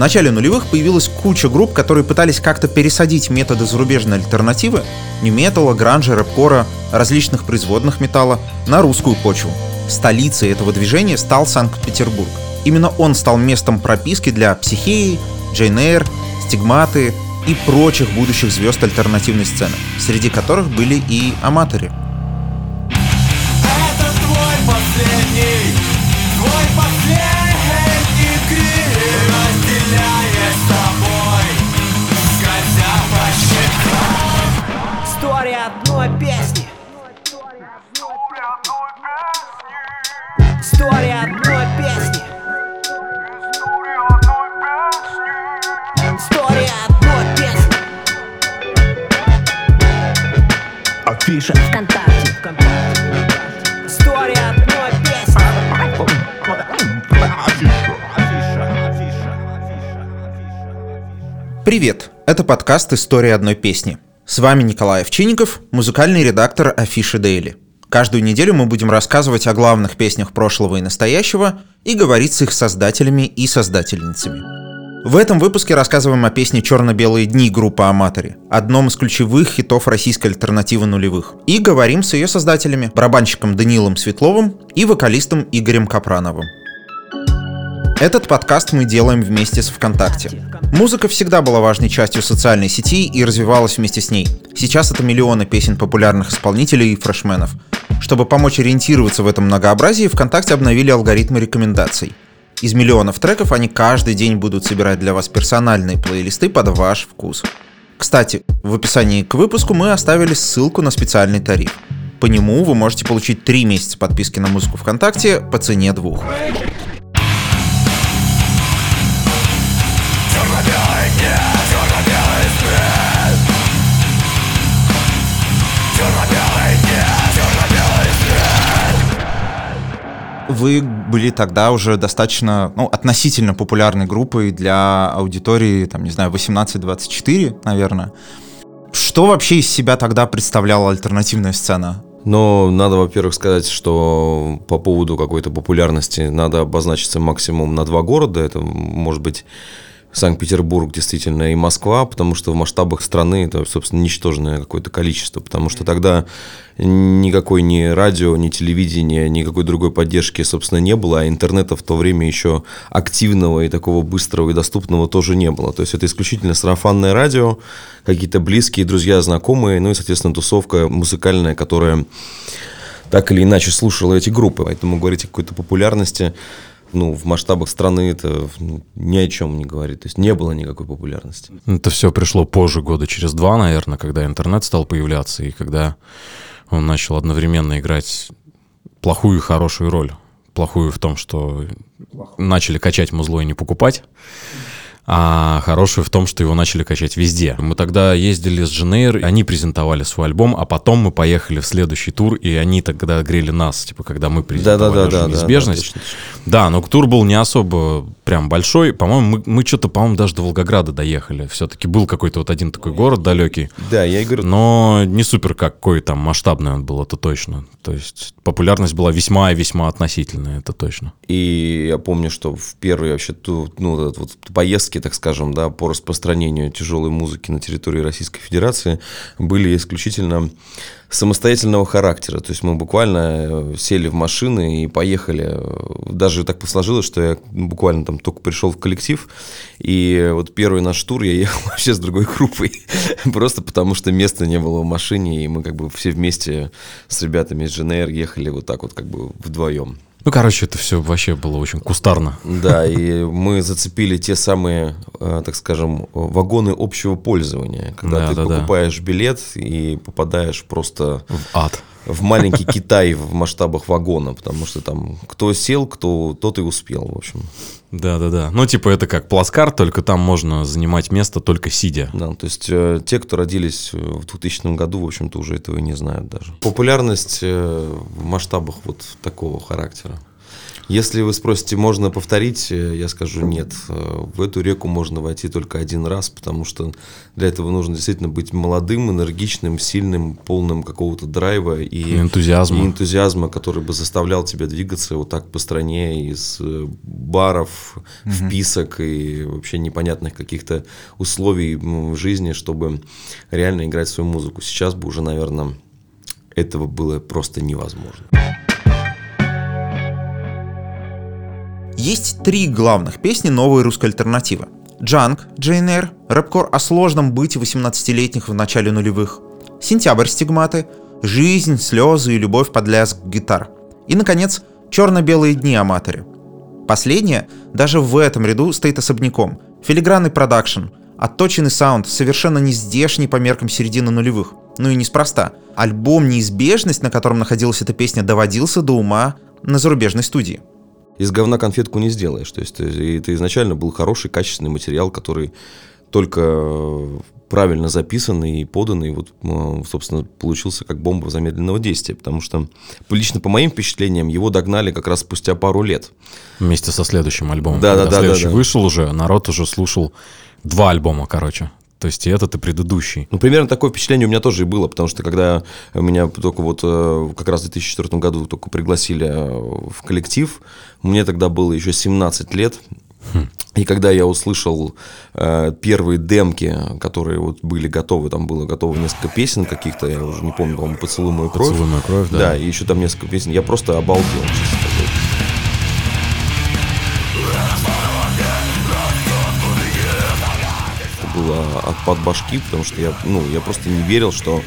начале нулевых появилась куча групп, которые пытались как-то пересадить методы зарубежной альтернативы, нью-металла, гранжа, рэпкора, различных производных металла, на русскую почву. Столицей этого движения стал Санкт-Петербург. Именно он стал местом прописки для психеи, Джейн Эйр, Стигматы и прочих будущих звезд альтернативной сцены, среди которых были и аматоры. Привет! Это подкаст «История одной песни». С вами Николай Овчинников, музыкальный редактор Афиши Дейли. Каждую неделю мы будем рассказывать о главных песнях прошлого и настоящего и говорить с их создателями и создательницами. В этом выпуске рассказываем о песне «Черно-белые дни» группы «Аматори», одном из ключевых хитов российской альтернативы нулевых. И говорим с ее создателями, барабанщиком Даниилом Светловым и вокалистом Игорем Капрановым. Этот подкаст мы делаем вместе с ВКонтакте. Музыка всегда была важной частью социальной сети и развивалась вместе с ней. Сейчас это миллионы песен популярных исполнителей и фрешменов. Чтобы помочь ориентироваться в этом многообразии, ВКонтакте обновили алгоритмы рекомендаций. Из миллионов треков они каждый день будут собирать для вас персональные плейлисты под ваш вкус. Кстати, в описании к выпуску мы оставили ссылку на специальный тариф. По нему вы можете получить 3 месяца подписки на музыку ВКонтакте по цене двух. Вы были тогда уже достаточно, ну, относительно популярной группой для аудитории, там, не знаю, 18-24, наверное. Что вообще из себя тогда представляла альтернативная сцена? Но надо, во-первых, сказать, что по поводу какой-то популярности надо обозначиться максимум на два города. Это может быть Санкт-Петербург действительно и Москва, потому что в масштабах страны это, собственно, ничтожное какое-то количество, потому что тогда никакой ни радио, ни телевидения, никакой другой поддержки, собственно, не было, а интернета в то время еще активного и такого быстрого и доступного тоже не было. То есть это исключительно сарафанное радио, какие-то близкие, друзья, знакомые, ну и, соответственно, тусовка музыкальная, которая так или иначе слушала эти группы. Поэтому говорить о какой-то популярности ну, в масштабах страны это ну, ни о чем не говорит. То есть не было никакой популярности. Это все пришло позже, года через два, наверное, когда интернет стал появляться, и когда он начал одновременно играть плохую и хорошую роль. Плохую в том, что начали качать музло и не покупать, а хорошую в том, что его начали качать везде. Мы тогда ездили с Дженейр, они презентовали свой альбом, а потом мы поехали в следующий тур, и они тогда грели нас, типа, когда мы презентовали Да-да-да, нашу да, да, неизбежность. точно, точно. Да, но тур был не особо прям большой. По-моему, мы, мы что-то, по-моему, даже до Волгограда доехали. Все-таки был какой-то вот один такой город далекий. Да, я и говорю, Но не супер какой там масштабный он был, это точно. То есть популярность была весьма и весьма относительная, это точно. И я помню, что в первые вообще ту, ну, вот, вот поездки, так скажем, да, по распространению тяжелой музыки на территории Российской Федерации были исключительно самостоятельного характера. То есть мы буквально э, сели в машины и поехали. Даже так посложилось, что я буквально там только пришел в коллектив, и вот первый наш тур я ехал вообще с другой группой. Просто потому, что места не было в машине, и мы как бы все вместе с ребятами из ЖНР ехали вот так вот как бы вдвоем. Ну, короче, это все вообще было очень кустарно. Да, и мы зацепили те самые, э, так скажем, вагоны общего пользования, когда Да, ты да, да. покупаешь билет и попадаешь просто В ад. В маленький Китай в масштабах вагона, потому что там кто сел, кто тот и успел, в общем. Да-да-да. Ну, типа это как плацкарт, только там можно занимать место только сидя. Да, то есть э, те, кто родились в 2000 году, в общем-то, уже этого и не знают даже. Популярность э, в масштабах вот такого характера. Если вы спросите, можно повторить, э, я скажу нет. Э, В эту реку можно войти только один раз, потому что для этого нужно действительно быть молодым, энергичным, сильным, полным какого-то драйва и Энтузиазма. и энтузиазма, который бы заставлял тебя двигаться вот так по стране из э, баров, вписок и вообще непонятных каких-то условий в жизни, чтобы реально играть свою музыку. Сейчас бы уже, наверное, этого было просто невозможно. Есть три главных песни новой русской альтернативы. Джанг, Джейн рэпкор о сложном быте 18-летних в начале нулевых, Сентябрь стигматы, Жизнь, слезы и любовь под лязг гитар. И, наконец, Черно-белые дни аматоре. Последнее даже в этом ряду стоит особняком. Филигранный продакшн, отточенный саунд, совершенно не здешний по меркам середины нулевых. Ну и неспроста. Альбом «Неизбежность», на котором находилась эта песня, доводился до ума на зарубежной студии. Из говна конфетку не сделаешь. То есть ты- это изначально был хороший, качественный материал, который только э, правильно записанный и поданный, вот, э, собственно, получился как бомба замедленного действия. Потому что, лично по моим впечатлениям, его догнали как раз спустя пару лет. Вместе со следующим альбомом. Да, да, да, да, следующий да. вышел уже, народ уже слушал два альбома, короче. То есть и этот, и предыдущий. Ну, примерно такое впечатление у меня тоже и было, потому что когда меня только вот э, как раз в 2004 году только пригласили э, в коллектив, мне тогда было еще 17 лет, и когда я услышал э, первые демки, которые вот были готовы, там было готово несколько песен каких-то, я уже не помню, по-моему, «Поцелуй мою кровь». «Поцелуй мою кровь», да. Да, и еще там несколько песен. Я просто обалдел, честно сказать. Отпад башки, потому что я, ну, я просто не верил, что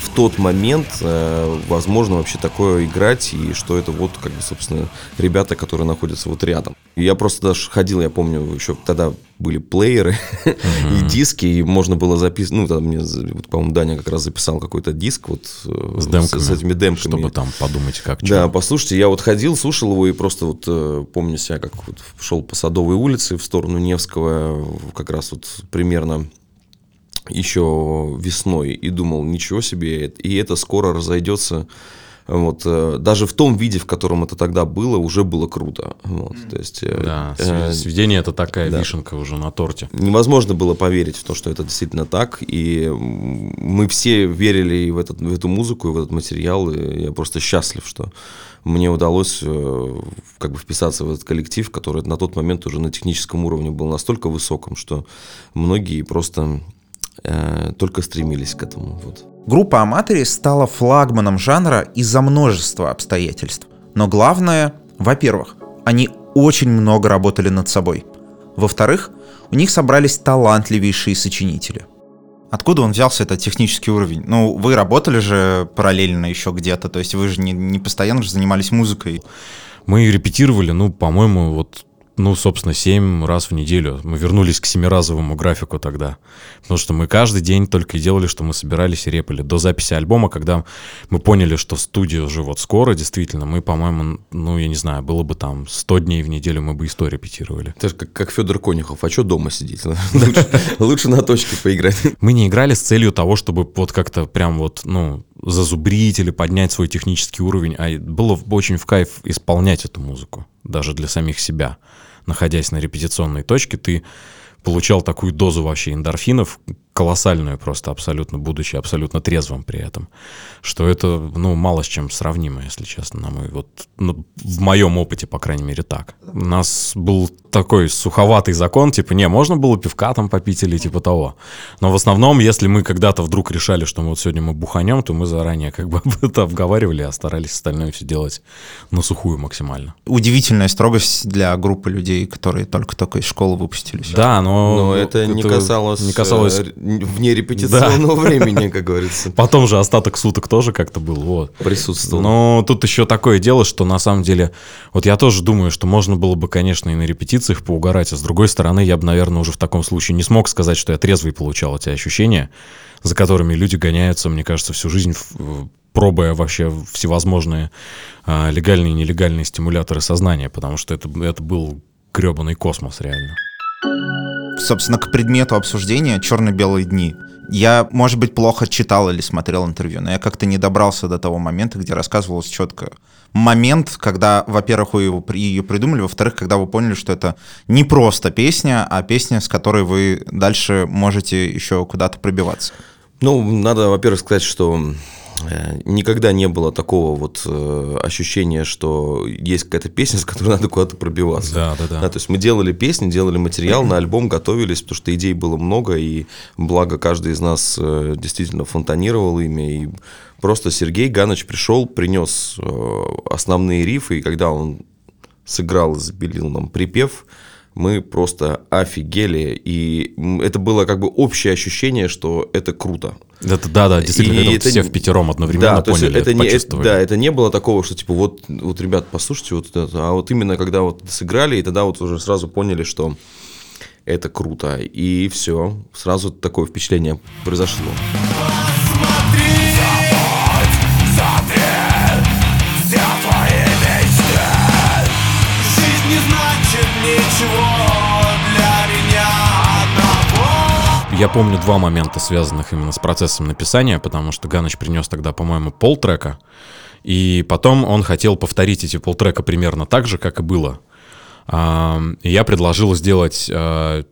в тот момент э, возможно вообще такое играть, и что это вот, как бы, собственно, ребята, которые находятся вот рядом. И я просто даже ходил, я помню, еще тогда были плееры и диски, и можно было записывать, ну, там мне, вот, по-моему, Даня как раз записал какой-то диск вот э, С демками. с, этими демками. Чтобы там подумать, как Да, чё. послушайте, я вот ходил, слушал его и просто вот э, помню себя, как вот шел по Садовой улице в сторону Невского, э, как раз вот примерно еще весной и думал, ничего себе, и это скоро разойдется. Вот, э, даже в том виде, в котором это тогда было, уже было круто. Вот, то есть, э, Да, э, сви- сведение это такая да. вишенка уже на торте. невозможно было поверить в то, что это действительно так. И мы все верили и в, этот, в эту музыку, и в этот материал. И я просто счастлив, что мне удалось э, как бы вписаться в этот коллектив, который на тот момент уже на техническом уровне был настолько высоком, что многие просто э, только стремились к этому. Вот. Группа Аматори стала флагманом жанра из-за множества обстоятельств. Но главное, во-первых, они очень много работали над собой. Во-вторых, у них собрались талантливейшие сочинители. Откуда он взялся, этот технический уровень? Ну, вы работали же параллельно еще где-то, то есть вы же не, не постоянно же занимались музыкой. Мы репетировали, ну, по-моему, вот, ну, собственно, 7 раз в неделю. Мы вернулись к семиразовому графику тогда. Потому что мы каждый день только и делали, что мы собирались и репали. До записи альбома, когда мы поняли, что студия уже вот скоро, действительно, мы, по-моему, ну, я не знаю, было бы там 100 дней в неделю, мы бы и 100 репетировали. Это же как, как Федор Конюхов. А что дома сидеть? Лучше, на точке поиграть. Мы не играли с целью того, чтобы вот как-то прям вот, ну, зазубрить или поднять свой технический уровень, а было очень в кайф исполнять эту музыку, даже для самих себя. Находясь на репетиционной точке, ты получал такую дозу вообще эндорфинов, колоссальную просто абсолютно, будучи абсолютно трезвым при этом, что это, ну, мало с чем сравнимо, если честно, на мой, вот, ну, в моем опыте, по крайней мере, так. У нас был такой суховатый закон, типа, не, можно было пивка там попить или типа того. Но в основном, если мы когда-то вдруг решали, что мы вот сегодня мы буханем, то мы заранее как бы это обговаривали, а старались остальное все делать на сухую максимально. Удивительная строгость для группы людей, которые только-только из школы выпустились. Да, но... Но это не касалось, Не касалось... э, вне репетиционного времени, как говорится. Потом же остаток суток тоже как-то был, вот. Присутствовал. Но тут еще такое дело, что на самом деле, вот я тоже думаю, что можно было бы, конечно, и на репетициях поугарать, а с другой стороны, я бы, наверное, уже в таком случае не смог сказать, что я трезвый получал эти ощущения, за которыми люди гоняются, мне кажется, всю жизнь, в- пробуя вообще всевозможные а, легальные и нелегальные стимуляторы сознания, потому что это, это был гребаный космос, реально. Собственно, к предмету обсуждения «Черно-белые дни». Я, может быть, плохо читал или смотрел интервью, но я как-то не добрался до того момента, где рассказывалось четко момент, когда, во-первых, вы его, ее придумали, во-вторых, когда вы поняли, что это не просто песня, а песня, с которой вы дальше можете еще куда-то пробиваться. Ну, надо, во-первых, сказать, что никогда не было такого вот э, ощущения, что есть какая-то песня, с которой надо куда-то пробиваться. Да, да, да. то есть мы делали песни, делали материал, на альбом готовились, потому что идей было много, и благо каждый из нас э, действительно фонтанировал ими, и просто Сергей Ганыч пришел, принес э, основные рифы, и когда он сыграл и запилил нам припев, мы просто офигели, и это было как бы общее ощущение, что это круто. Это, да, да, действительно, И это это все в пятером одновременно да, то есть поняли, это не, почувствовали. да, это не было такого, что типа вот, вот, ребят, послушайте вот это, а вот именно когда вот сыграли, и тогда вот уже сразу поняли, что это круто, и все, сразу такое впечатление произошло. Я помню два момента, связанных именно с процессом написания, потому что Ганыч принес тогда, по-моему, полтрека, и потом он хотел повторить эти полтрека примерно так же, как и было. И Я предложил сделать а,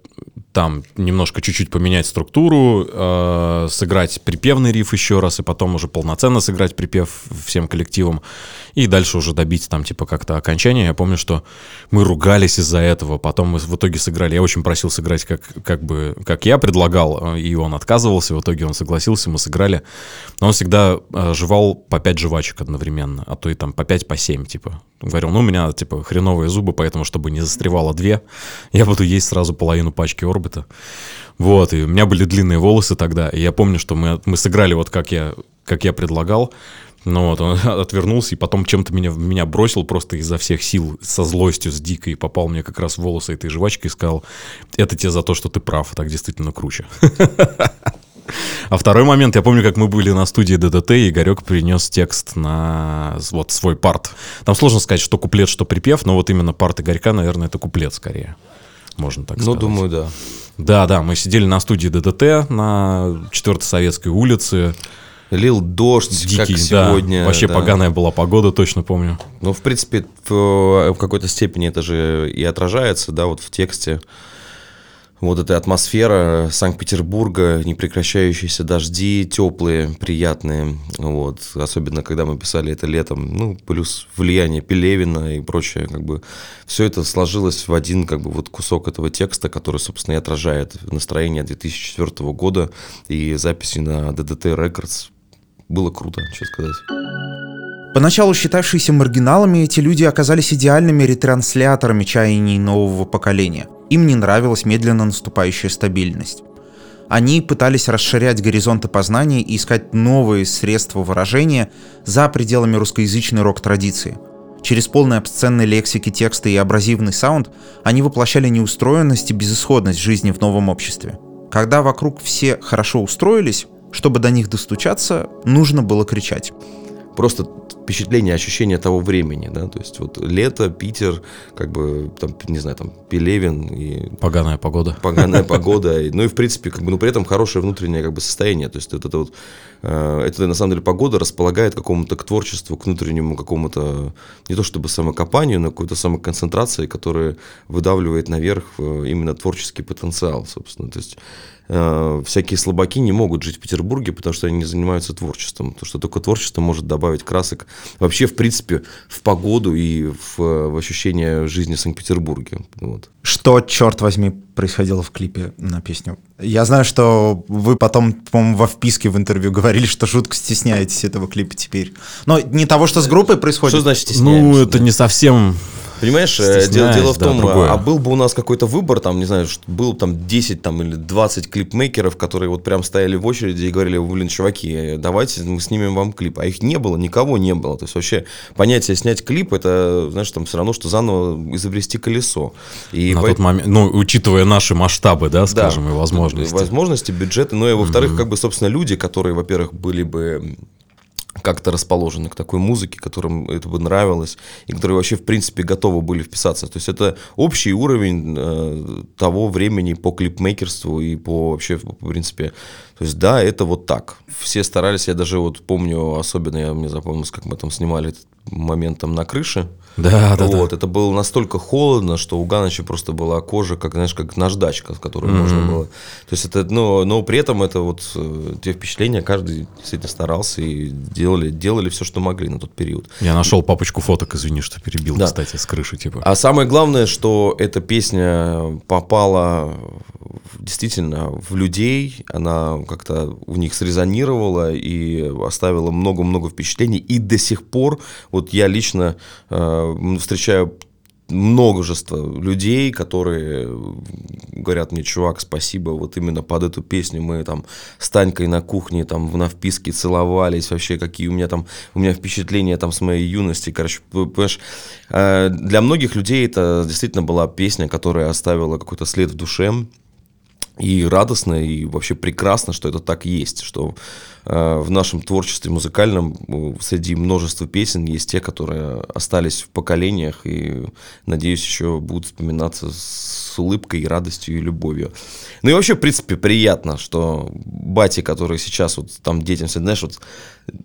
там немножко чуть-чуть поменять структуру, а, сыграть припевный риф еще раз, и потом уже полноценно сыграть припев всем коллективом, и дальше уже добить там типа как-то окончание. Я помню, что мы ругались из-за этого, потом мы в итоге сыграли. Я очень просил сыграть как, как бы, как я предлагал, э, и он отказывался, в итоге он согласился, мы сыграли. Но он всегда э, жевал по 5 жвачек одновременно, а то и там по 5, по 7, типа. Говорил, ну, у меня, типа, хреновые зубы, поэтому, чтобы не застревало две, я буду есть сразу половину пачки орбита. Вот, и у меня были длинные волосы тогда, и я помню, что мы, мы сыграли вот как я, как я предлагал, ну вот, он отвернулся и потом чем-то меня, меня бросил просто изо всех сил, со злостью, с дикой, попал мне как раз в волосы этой жвачкой и сказал, это тебе за то, что ты прав, так действительно круче. А второй момент, я помню, как мы были на студии ДДТ, и Игорек принес текст на вот свой парт. Там сложно сказать, что куплет, что припев, но вот именно парт Игорька, наверное, это куплет скорее. Можно так Ну, сказать. думаю, да. Да, да, мы сидели на студии ДДТ на 4 Советской улице. Лил дождь, Дикий, как да. сегодня. Вообще да. поганая была погода, точно помню. Ну, в принципе, в, в какой-то степени это же и отражается, да, вот в тексте. Вот эта атмосфера Санкт-Петербурга, непрекращающиеся дожди, теплые, приятные. Вот. Особенно, когда мы писали это летом. Ну, плюс влияние Пелевина и прочее. Как бы все это сложилось в один как бы, вот кусок этого текста, который, собственно, и отражает настроение 2004 года и записи на DDT Records. Было круто, что сказать. Поначалу считавшиеся маргиналами, эти люди оказались идеальными ретрансляторами чаяний нового поколения. Им не нравилась медленно наступающая стабильность. Они пытались расширять горизонты познания и искать новые средства выражения за пределами русскоязычной рок-традиции. Через полный обсценной лексики текста и абразивный саунд они воплощали неустроенность и безысходность жизни в новом обществе. Когда вокруг все хорошо устроились, чтобы до них достучаться, нужно было кричать. просто впечатление, ощущение того времени, да, то есть вот лето, Питер, как бы, там, не знаю, там, Пелевин и Поганая погода. поганая погода, и- ну и в принципе, как бы, ну при этом хорошее внутреннее как бы состояние, то есть вот это вот, э, это на самом деле погода располагает к какому-то к творчеству, к внутреннему какому-то, не то чтобы самокопанию, но какой-то самоконцентрации, которая выдавливает наверх э, именно творческий потенциал, собственно, то есть э, всякие слабаки не могут жить в Петербурге, потому что они не занимаются творчеством. Потому что только творчество может добавить красок вообще, в принципе, в погоду и в, в ощущение жизни в Санкт-Петербурге. Вот. Что, черт возьми, происходило в клипе на песню? Я знаю, что вы потом, по-моему, во вписке в интервью говорили, что жутко стесняетесь этого клипа теперь. Но не того, что с группой происходит. Что значит Ну, стесняемся, это да? не совсем... Понимаешь, э, дело, дело в да, том, другое. а был бы у нас какой-то выбор, там, не знаю, был там 10 там, или 20 клипмейкеров, которые вот прям стояли в очереди и говорили, блин, чуваки, давайте мы снимем вам клип. А их не было, никого не было. То есть вообще понятие снять клип, это, знаешь, там все равно, что заново изобрести колесо. И на по- тот момент, ну, учитывая наши масштабы, да, скажем, и возможности. Возможности, бюджеты. Ну и во-вторых, как бы, собственно, люди, которые, во-первых, были бы как-то расположены к такой музыке, которым это бы нравилось, и которые вообще, в принципе, готовы были вписаться. То есть это общий уровень э, того времени по клипмейкерству и по вообще, в принципе, то есть да, это вот так. Все старались, я даже вот помню, особенно я мне запомнилось, как мы там снимали этот момент там на крыше. Да, да, вот, это было настолько холодно, что у Ганыча просто была кожа, как, знаешь, как наждачка, в которую можно было. То есть это, ну, но при этом это вот э, те впечатления, каждый действительно старался и делали, делали все, что могли на тот период. Я нашел папочку фоток, извини, что перебил, Да. кстати, с крыши, типа. А самое главное, что эта песня попала действительно в людей, она как-то у них срезонировала и оставила много-много впечатлений. И до сих пор, вот я лично э, встречаю множество людей, которые говорят мне, чувак, спасибо, вот именно под эту песню мы там с Танькой на кухне там на вписке целовались, вообще какие у меня там, у меня впечатления там с моей юности, короче, понимаешь, э, для многих людей это действительно была песня, которая оставила какой-то след в душе, и радостно, и вообще прекрасно, что это так есть, что э, в нашем творчестве музыкальном э, среди множества песен есть те, которые остались в поколениях и, надеюсь, еще будут вспоминаться с улыбкой, и радостью и любовью. Ну и вообще, в принципе, приятно, что бати, которые сейчас вот там детям, знаешь, вот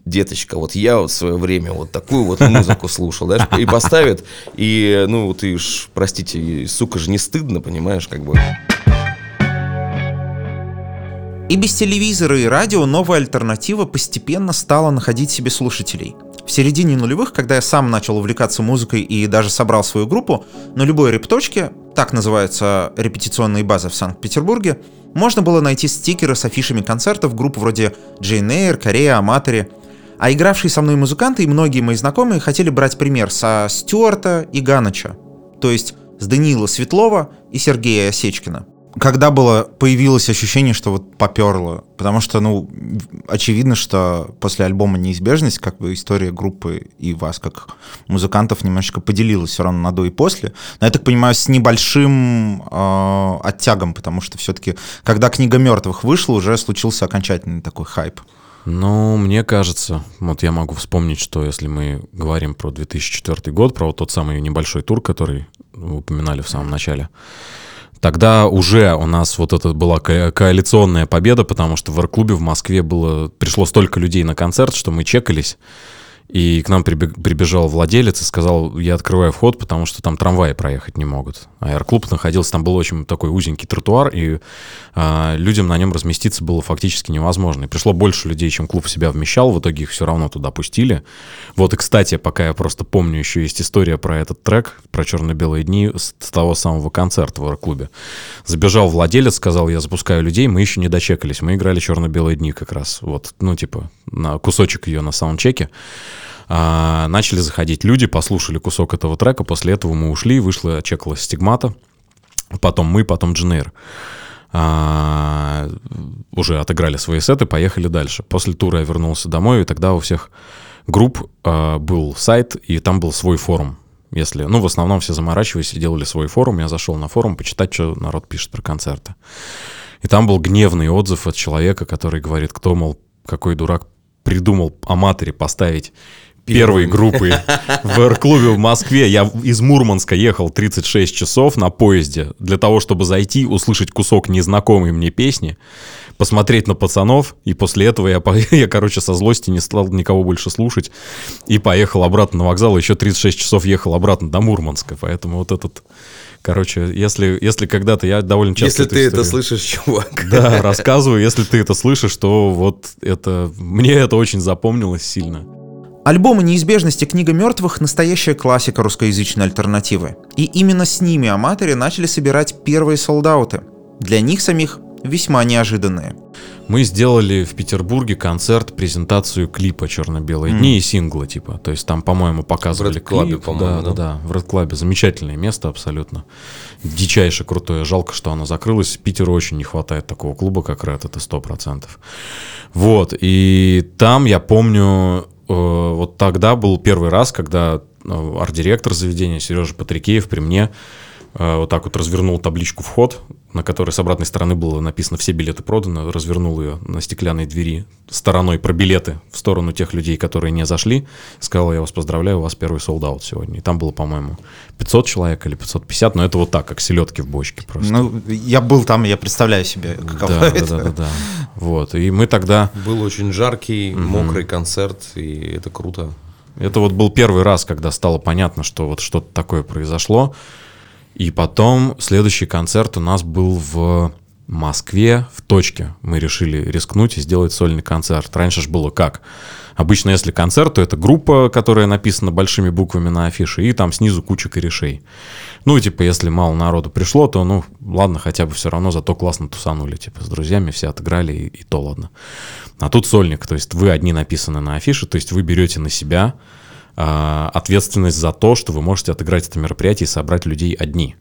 деточка, вот я вот в свое время вот такую вот музыку слушал, знаешь, и поставит, и, ну, и ж, простите, сука же не стыдно, понимаешь, как бы. И без телевизора и радио новая альтернатива постепенно стала находить себе слушателей. В середине нулевых, когда я сам начал увлекаться музыкой и даже собрал свою группу, на любой репточке, так называются репетиционные базы в Санкт-Петербурге, можно было найти стикеры с афишами концертов групп вроде Джейн Эйр, Корея, Аматори. А игравшие со мной музыканты и многие мои знакомые хотели брать пример со Стюарта и Ганыча, то есть с Даниила Светлова и Сергея Осечкина когда было появилось ощущение, что вот поперло, потому что, ну, очевидно, что после альбома «Неизбежность» как бы история группы и вас, как музыкантов, немножечко поделилась все равно на до и после. Но я так понимаю, с небольшим э, оттягом, потому что все-таки, когда «Книга мертвых» вышла, уже случился окончательный такой хайп. Ну, мне кажется, вот я могу вспомнить, что если мы говорим про 2004 год, про вот тот самый небольшой тур, который вы упоминали в самом начале, тогда уже у нас вот это была ко- коалиционная победа, потому что в R-клубе в Москве было, пришло столько людей на концерт, что мы чекались, и к нам прибежал владелец и сказал, я открываю вход, потому что там трамваи проехать не могут. Аэроклуб находился, там был очень такой узенький тротуар, и а, людям на нем разместиться было фактически невозможно. И пришло больше людей, чем клуб себя вмещал, в итоге их все равно туда пустили. Вот и, кстати, пока я просто помню, еще есть история про этот трек, про черно-белые дни с, с того самого концерта в аэроклубе. Забежал владелец, сказал, я запускаю людей, мы еще не дочекались, мы играли черно-белые дни как раз, вот, ну, типа, на кусочек ее на саундчеке. А, начали заходить люди, послушали кусок этого трека, после этого мы ушли, вышла, чекалась стигмата, потом мы, потом Дженейр. А, уже отыграли свои сеты, поехали дальше. После тура я вернулся домой, и тогда у всех групп а, был сайт, и там был свой форум. Если, ну, в основном все заморачивались и делали свой форум. Я зашел на форум почитать, что народ пишет про концерты. И там был гневный отзыв от человека, который говорит, кто, мол, какой дурак придумал аматоре поставить первой группы в R-клубе в Москве. Я из Мурманска ехал 36 часов на поезде для того, чтобы зайти, услышать кусок незнакомой мне песни, посмотреть на пацанов, и после этого я, я, короче, со злости не стал никого больше слушать и поехал обратно на вокзал. Еще 36 часов ехал обратно до Мурманска, поэтому вот этот... Короче, если, если когда-то я довольно часто... Если ты это историю- слышишь, чувак. да, рассказываю, если ты это слышишь, то вот это... Мне это очень запомнилось сильно. Альбомы «Неизбежность» и «Книга мертвых» — настоящая классика русскоязычной альтернативы. И именно с ними аматоры начали собирать первые солдауты. Для них самих весьма неожиданные. Мы сделали в Петербурге концерт, презентацию клипа «Черно-белые дни» и сингла, типа. То есть там, по-моему, показывали Red Club, клип. по-моему, да, да, да? в Red Club. Замечательное место абсолютно. Дичайше крутое. Жалко, что оно закрылось. Питеру очень не хватает такого клуба, как Red, это сто процентов. Вот, и там, я помню, вот тогда был первый раз, когда э, арт-директор заведения Сережа Патрикеев при мне э, вот так вот развернул табличку «Вход» на которой с обратной стороны было написано «Все билеты проданы», развернул ее на стеклянной двери стороной про билеты в сторону тех людей, которые не зашли. Сказал, я вас поздравляю, у вас первый солдат сегодня. И там было, по-моему, 500 человек или 550, но это вот так, как селедки в бочке просто. Ну, я был там, я представляю себе, каково да, да, это. да, да, да. Вот, и мы тогда... Был очень жаркий, мокрый концерт, и это круто. Это вот был первый раз, когда стало понятно, что вот что-то такое произошло. И потом следующий концерт у нас был в Москве, в точке. Мы решили рискнуть и сделать сольный концерт. Раньше же было как? Обычно, если концерт, то это группа, которая написана большими буквами на афише, и там снизу куча корешей. Ну, типа, если мало народу пришло, то, ну, ладно, хотя бы все равно, зато классно тусанули, типа, с друзьями все отыграли, и, и то ладно. А тут сольник, то есть вы одни написаны на афише, то есть вы берете на себя ответственность за то, что вы можете отыграть это мероприятие и собрать людей одни.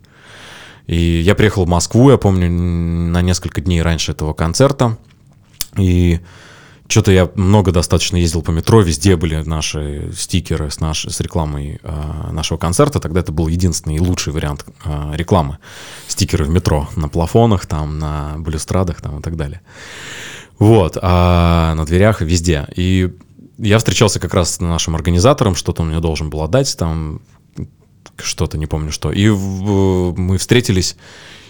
И я приехал в Москву, я помню, на несколько дней раньше этого концерта, и что-то я много достаточно ездил по метро, везде были наши стикеры с, наш, с рекламой а, нашего концерта. Тогда это был единственный и лучший вариант а, рекламы. Стикеры в метро, на плафонах, там, на балюстрадах там, и так далее. Вот, а на дверях везде. И я встречался как раз с нашим организатором, что-то он мне должен был отдать, там что-то, не помню что. И мы встретились,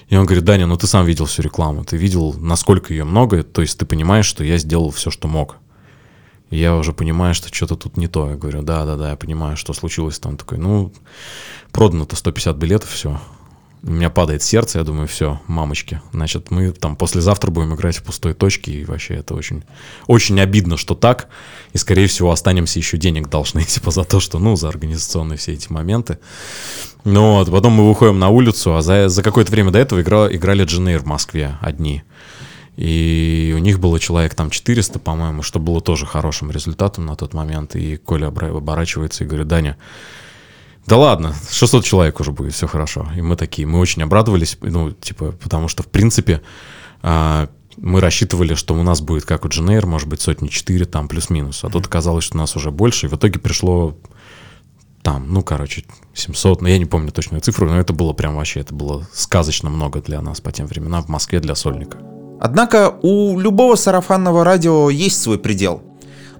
и он говорит, Даня, ну ты сам видел всю рекламу, ты видел, насколько ее много, то есть ты понимаешь, что я сделал все, что мог. И я уже понимаю, что что-то тут не то. Я говорю, да-да-да, я понимаю, что случилось там. Такой, ну, продано-то 150 билетов, все. У меня падает сердце, я думаю, все, мамочки. Значит, мы там послезавтра будем играть в пустой точке, и вообще это очень, очень обидно, что так. И, скорее всего, останемся еще денег должны, типа, за то, что, ну, за организационные все эти моменты. Ну вот, потом мы выходим на улицу, а за, за какое-то время до этого игра, играли Дженейр в Москве одни. И у них было человек там 400, по-моему, что было тоже хорошим результатом на тот момент. И Коля оборачивается и говорит, Даня, да ладно, 600 человек уже будет, все хорошо. И мы такие, мы очень обрадовались, ну, типа, потому что, в принципе, а, мы рассчитывали, что у нас будет, как у Дженейр, может быть, сотни четыре, там, плюс-минус. А тут оказалось, что у нас уже больше, и в итоге пришло там, ну, короче, 700, ну, я не помню точную цифру, но это было прям вообще, это было сказочно много для нас по тем временам в Москве для сольника. Однако у любого сарафанного радио есть свой предел.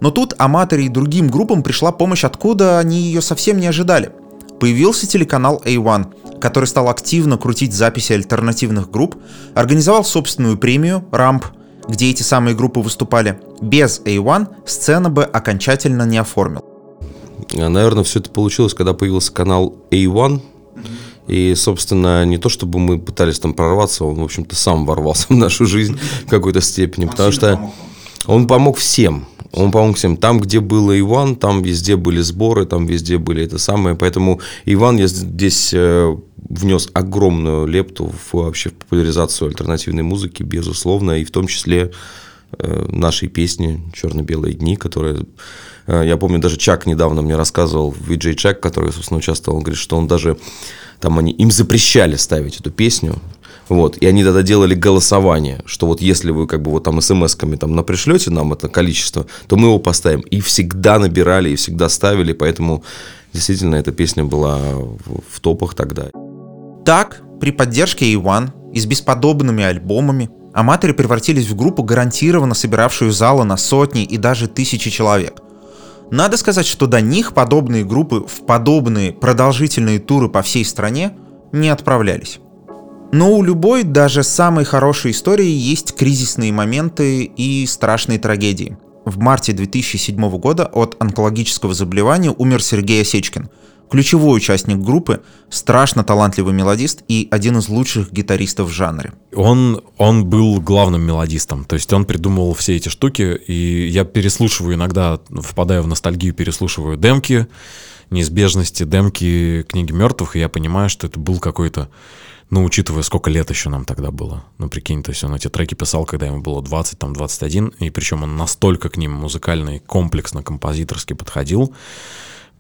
Но тут аматоре и другим группам пришла помощь, откуда они ее совсем не ожидали. Появился телеканал A1, который стал активно крутить записи альтернативных групп, организовал собственную премию «Рамп», где эти самые группы выступали. Без A1 сцена бы окончательно не оформил. А, Наверное, все это получилось, когда появился канал A1. И, собственно, не то чтобы мы пытались там прорваться, он, в общем-то, сам ворвался в нашу жизнь в какой-то степени, потому что он помог всем. Он помог всем. Там, где был Иван, там везде были сборы, там везде были это самое. Поэтому Иван я здесь э, внес огромную лепту в, вообще в популяризацию альтернативной музыки, безусловно, и в том числе э, нашей песни «Черно-белые дни», которая... э, Я помню, даже Чак недавно мне рассказывал, Виджей Чак, который, собственно, участвовал, он говорит, что он даже... Там они, им запрещали ставить эту песню, вот, и они тогда делали голосование, что вот если вы как бы вот там смс-ками там напришлете нам это количество, то мы его поставим. И всегда набирали, и всегда ставили, поэтому действительно эта песня была в, топах тогда. Так, при поддержке A1 и с бесподобными альбомами, аматоры превратились в группу, гарантированно собиравшую залы на сотни и даже тысячи человек. Надо сказать, что до них подобные группы в подобные продолжительные туры по всей стране не отправлялись. Но у любой, даже самой хорошей истории есть кризисные моменты и страшные трагедии. В марте 2007 года от онкологического заболевания умер Сергей Осечкин, ключевой участник группы, страшно талантливый мелодист и один из лучших гитаристов в жанре. Он, он был главным мелодистом, то есть он придумывал все эти штуки, и я переслушиваю иногда, впадаю в ностальгию, переслушиваю демки, неизбежности, демки книги мертвых, и я понимаю, что это был какой-то, ну, учитывая, сколько лет еще нам тогда было. Ну, прикинь, то есть он эти треки писал, когда ему было 20, там, 21, и причем он настолько к ним музыкально и комплексно, композиторски подходил,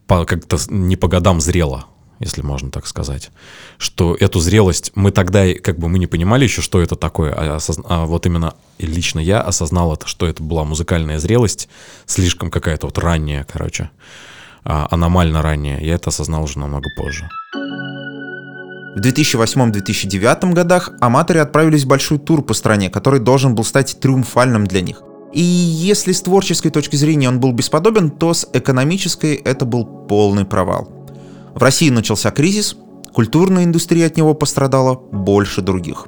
по, как-то не по годам зрело, если можно так сказать, что эту зрелость мы тогда как бы мы не понимали еще, что это такое, а, осозна- а вот именно лично я осознал это, что это была музыкальная зрелость, слишком какая-то вот ранняя, короче, а, аномально ранняя. Я это осознал уже намного позже. В 2008-2009 годах аматоры отправились в большой тур по стране, который должен был стать триумфальным для них. И если с творческой точки зрения он был бесподобен, то с экономической это был полный провал. В России начался кризис, культурная индустрия от него пострадала больше других.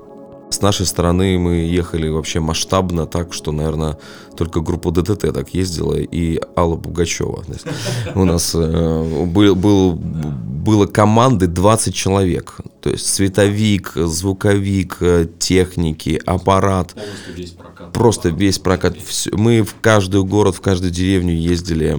С нашей стороны мы ехали вообще масштабно так, что, наверное, только группа ДТТ так ездила и Алла Пугачева. У нас э, был, был, было команды 20 человек. То есть световик, звуковик, э, техники, аппарат. Просто весь прокат. Мы в каждый город, в каждую деревню ездили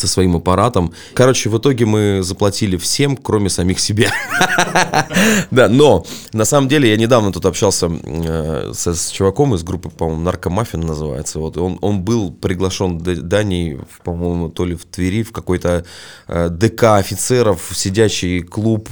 со своим аппаратом. Короче, в итоге мы заплатили всем, кроме самих себя. Да, но на самом деле я недавно тут общался э, с чуваком из группы, по-моему, Наркомаффин называется. Вот он, он был приглашен Даней, по-моему, то ли в Твери, в какой-то э, ДК офицеров, сидячий клуб.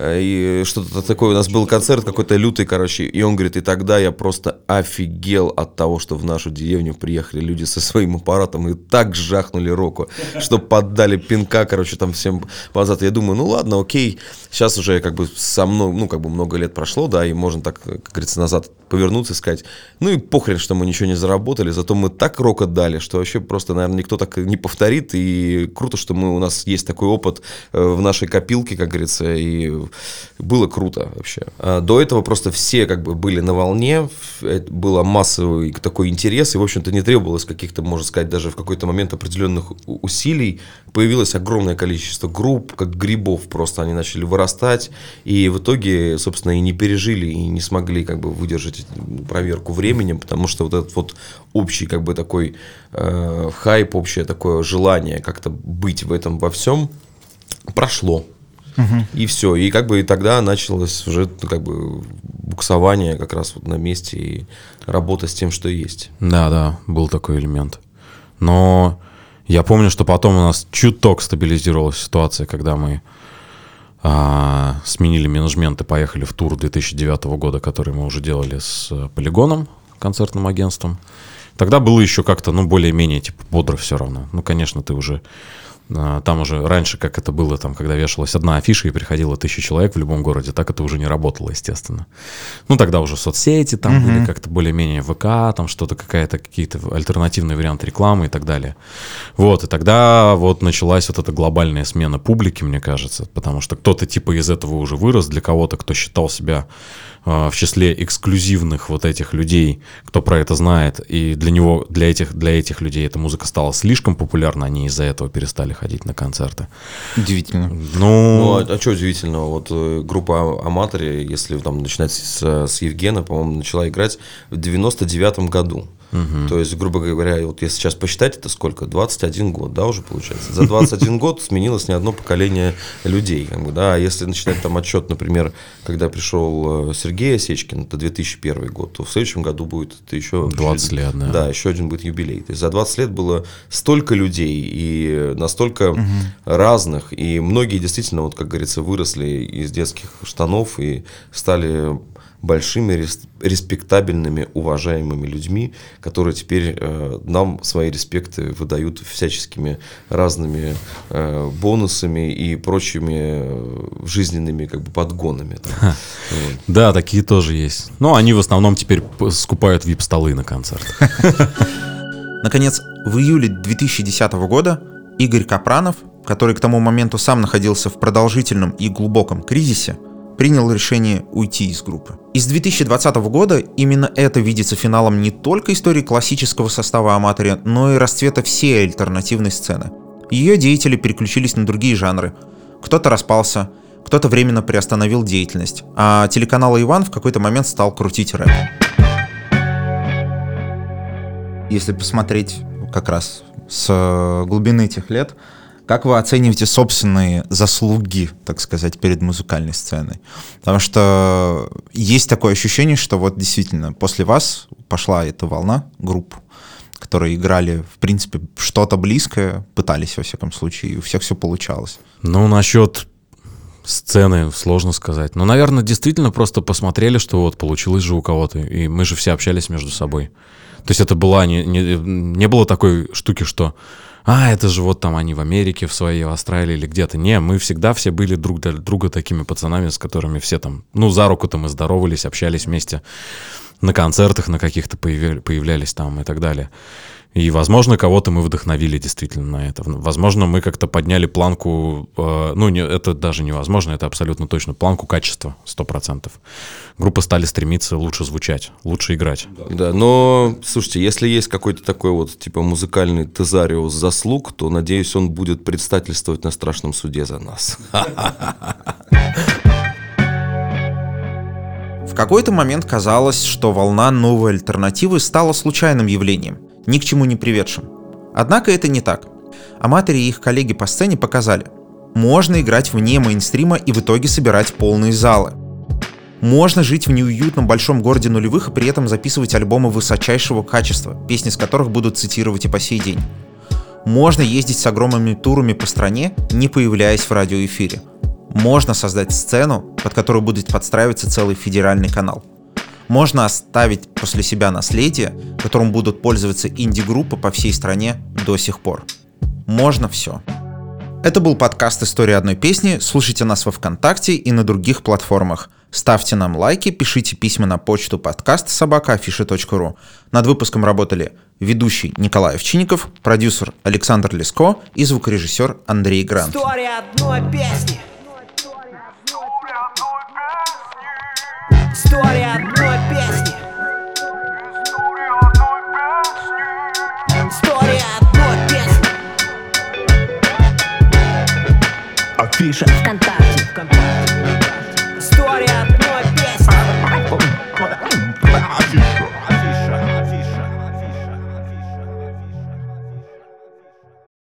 Э, И что-то такое, у нас был концерт какой-то лютый, короче, и он говорит, и тогда я просто офигел от того, что в нашу деревню приехали люди со своим аппаратом и так жахнули року, что поддали пинка, короче, там всем позад. Я думаю, ну ладно, окей, сейчас уже как бы со мной, ну как бы много лет прошло, да, и можно так, как говорится, назад повернуться и сказать, ну и похрен, что мы ничего не заработали, зато мы так рок отдали, что вообще просто, наверное, никто так не повторит, и круто, что мы, у нас есть такой опыт э, в нашей копилке, как говорится, и было круто вообще. А До этого просто все как бы были на волне, это было массовый такой интерес, и, в общем-то, не требовалось каких-то, можно сказать, даже в какой-то момент определенных усилий. Появилось огромное количество групп, как грибов просто они начали вырастать, и в итоге, собственно, и не пережили, и не смогли как бы выдержать проверку временем, потому что вот этот вот общий как бы такой э, хайп, общее такое желание как-то быть в этом во всем прошло. И все. И как бы и тогда началось уже как бы буксование как раз вот на месте и работа с тем, что есть. Да, да, был такой элемент. Но я помню, что потом у нас чуток стабилизировалась ситуация, когда мы а, сменили менеджмент и поехали в тур 2009 года, который мы уже делали с э, Полигоном, концертным агентством. Тогда было еще как-то, ну, более-менее, типа, бодро все равно. Ну, конечно, ты уже... а, Там уже раньше, как это было, там, когда вешалась одна афиша и приходило тысяча человек в любом городе, так это уже не работало, естественно. Ну, тогда уже соцсети там были как-то более-менее ВК, там что-то какая-то, какие-то альтернативные варианты рекламы и так далее. Вот, и тогда вот началась вот эта глобальная смена публики, мне кажется, потому что кто-то типа из этого уже вырос, для кого-то, кто считал себя э, в числе эксклюзивных вот этих людей, кто про это знает, и для него, для этих, для этих людей эта музыка стала слишком популярна, они из-за этого перестали ходить на концерты. Удивительно. Ну, Ну, а, что удивительного? Вот э, группа Аматори, если там начинать с, с Евгена, по-моему, начала играть в 99-м году. То есть, грубо говоря, вот если сейчас посчитать, это сколько? 21 год, да, уже получается? За 21 год сменилось не одно поколение людей, как бы, да, а если начинать там отчет, например, когда пришел э, Сергей Осечкин, это 2001 год, то в следующем году будет это еще... 20 лет, да. Да, еще один будет юбилей. То есть за 20 лет было столько людей и настолько разных, и многие действительно, вот как говорится, выросли из детских штанов и стали большими, рес- респектабельными, уважаемыми людьми, которые теперь э, нам свои респекты выдают всяческими разными э, бонусами и прочими э, жизненными как бы подгонами. там. Вот. да, такие тоже есть. Но они в основном теперь скупают вип-столы на концертах. Наконец, в июле 2010 года Игорь Капранов, который к тому моменту сам находился в продолжительном и глубоком кризисе, принял решение уйти из группы. Из 2020 года именно это видится финалом не только истории классического состава Аматори, но и расцвета всей альтернативной сцены. Ее деятели переключились на другие жанры. Кто-то распался, кто-то временно приостановил деятельность, а телеканал Иван в какой-то момент стал крутить рэп. Если посмотреть как раз с глубины этих лет, как вы оцениваете собственные заслуги, так сказать, перед музыкальной сценой? Потому что есть такое ощущение, что вот действительно после вас пошла эта волна групп, которые играли, в принципе, что-то близкое, пытались, во всяком случае, и у всех все получалось. Ну, насчет сцены сложно сказать. Но, наверное, действительно просто посмотрели, что вот получилось же у кого-то, и мы же все общались между собой. То есть это была не, не, не было такой штуки, что а, это же вот там они в Америке, в своей, в Австралии или где-то. Не, мы всегда все были друг для друга такими пацанами, с которыми все там, ну, за руку-то мы здоровались, общались вместе на концертах на каких-то появля- появлялись там и так далее. И, возможно, кого-то мы вдохновили действительно на это. Возможно, мы как-то подняли планку, э, ну, не, это даже невозможно, это абсолютно точно, планку качества, 100%. Группы стали стремиться лучше звучать, лучше играть. Да, но, слушайте, если есть какой-то такой вот, типа, музыкальный тезариус заслуг, то, надеюсь, он будет предстательствовать на страшном суде за нас. В какой-то момент казалось, что волна новой альтернативы стала случайным явлением, ни к чему не приведшим. Однако это не так. Аматоры и их коллеги по сцене показали, можно играть вне мейнстрима и в итоге собирать полные залы. Можно жить в неуютном большом городе нулевых и при этом записывать альбомы высочайшего качества, песни с которых будут цитировать и по сей день. Можно ездить с огромными турами по стране, не появляясь в радиоэфире. Можно создать сцену, под которую будет подстраиваться целый федеральный канал. Можно оставить после себя наследие, которым будут пользоваться инди-группы по всей стране до сих пор. Можно все. Это был подкаст «История одной песни». Слушайте нас во Вконтакте и на других платформах. Ставьте нам лайки, пишите письма на почту подкаст собака афиши.ру. Над выпуском работали ведущий Николай Овчинников, продюсер Александр Леско и звукорежиссер Андрей Грант. История одной песни. История одной песни. История одной песни. Афиша ВКонтакте. ВКонтакте.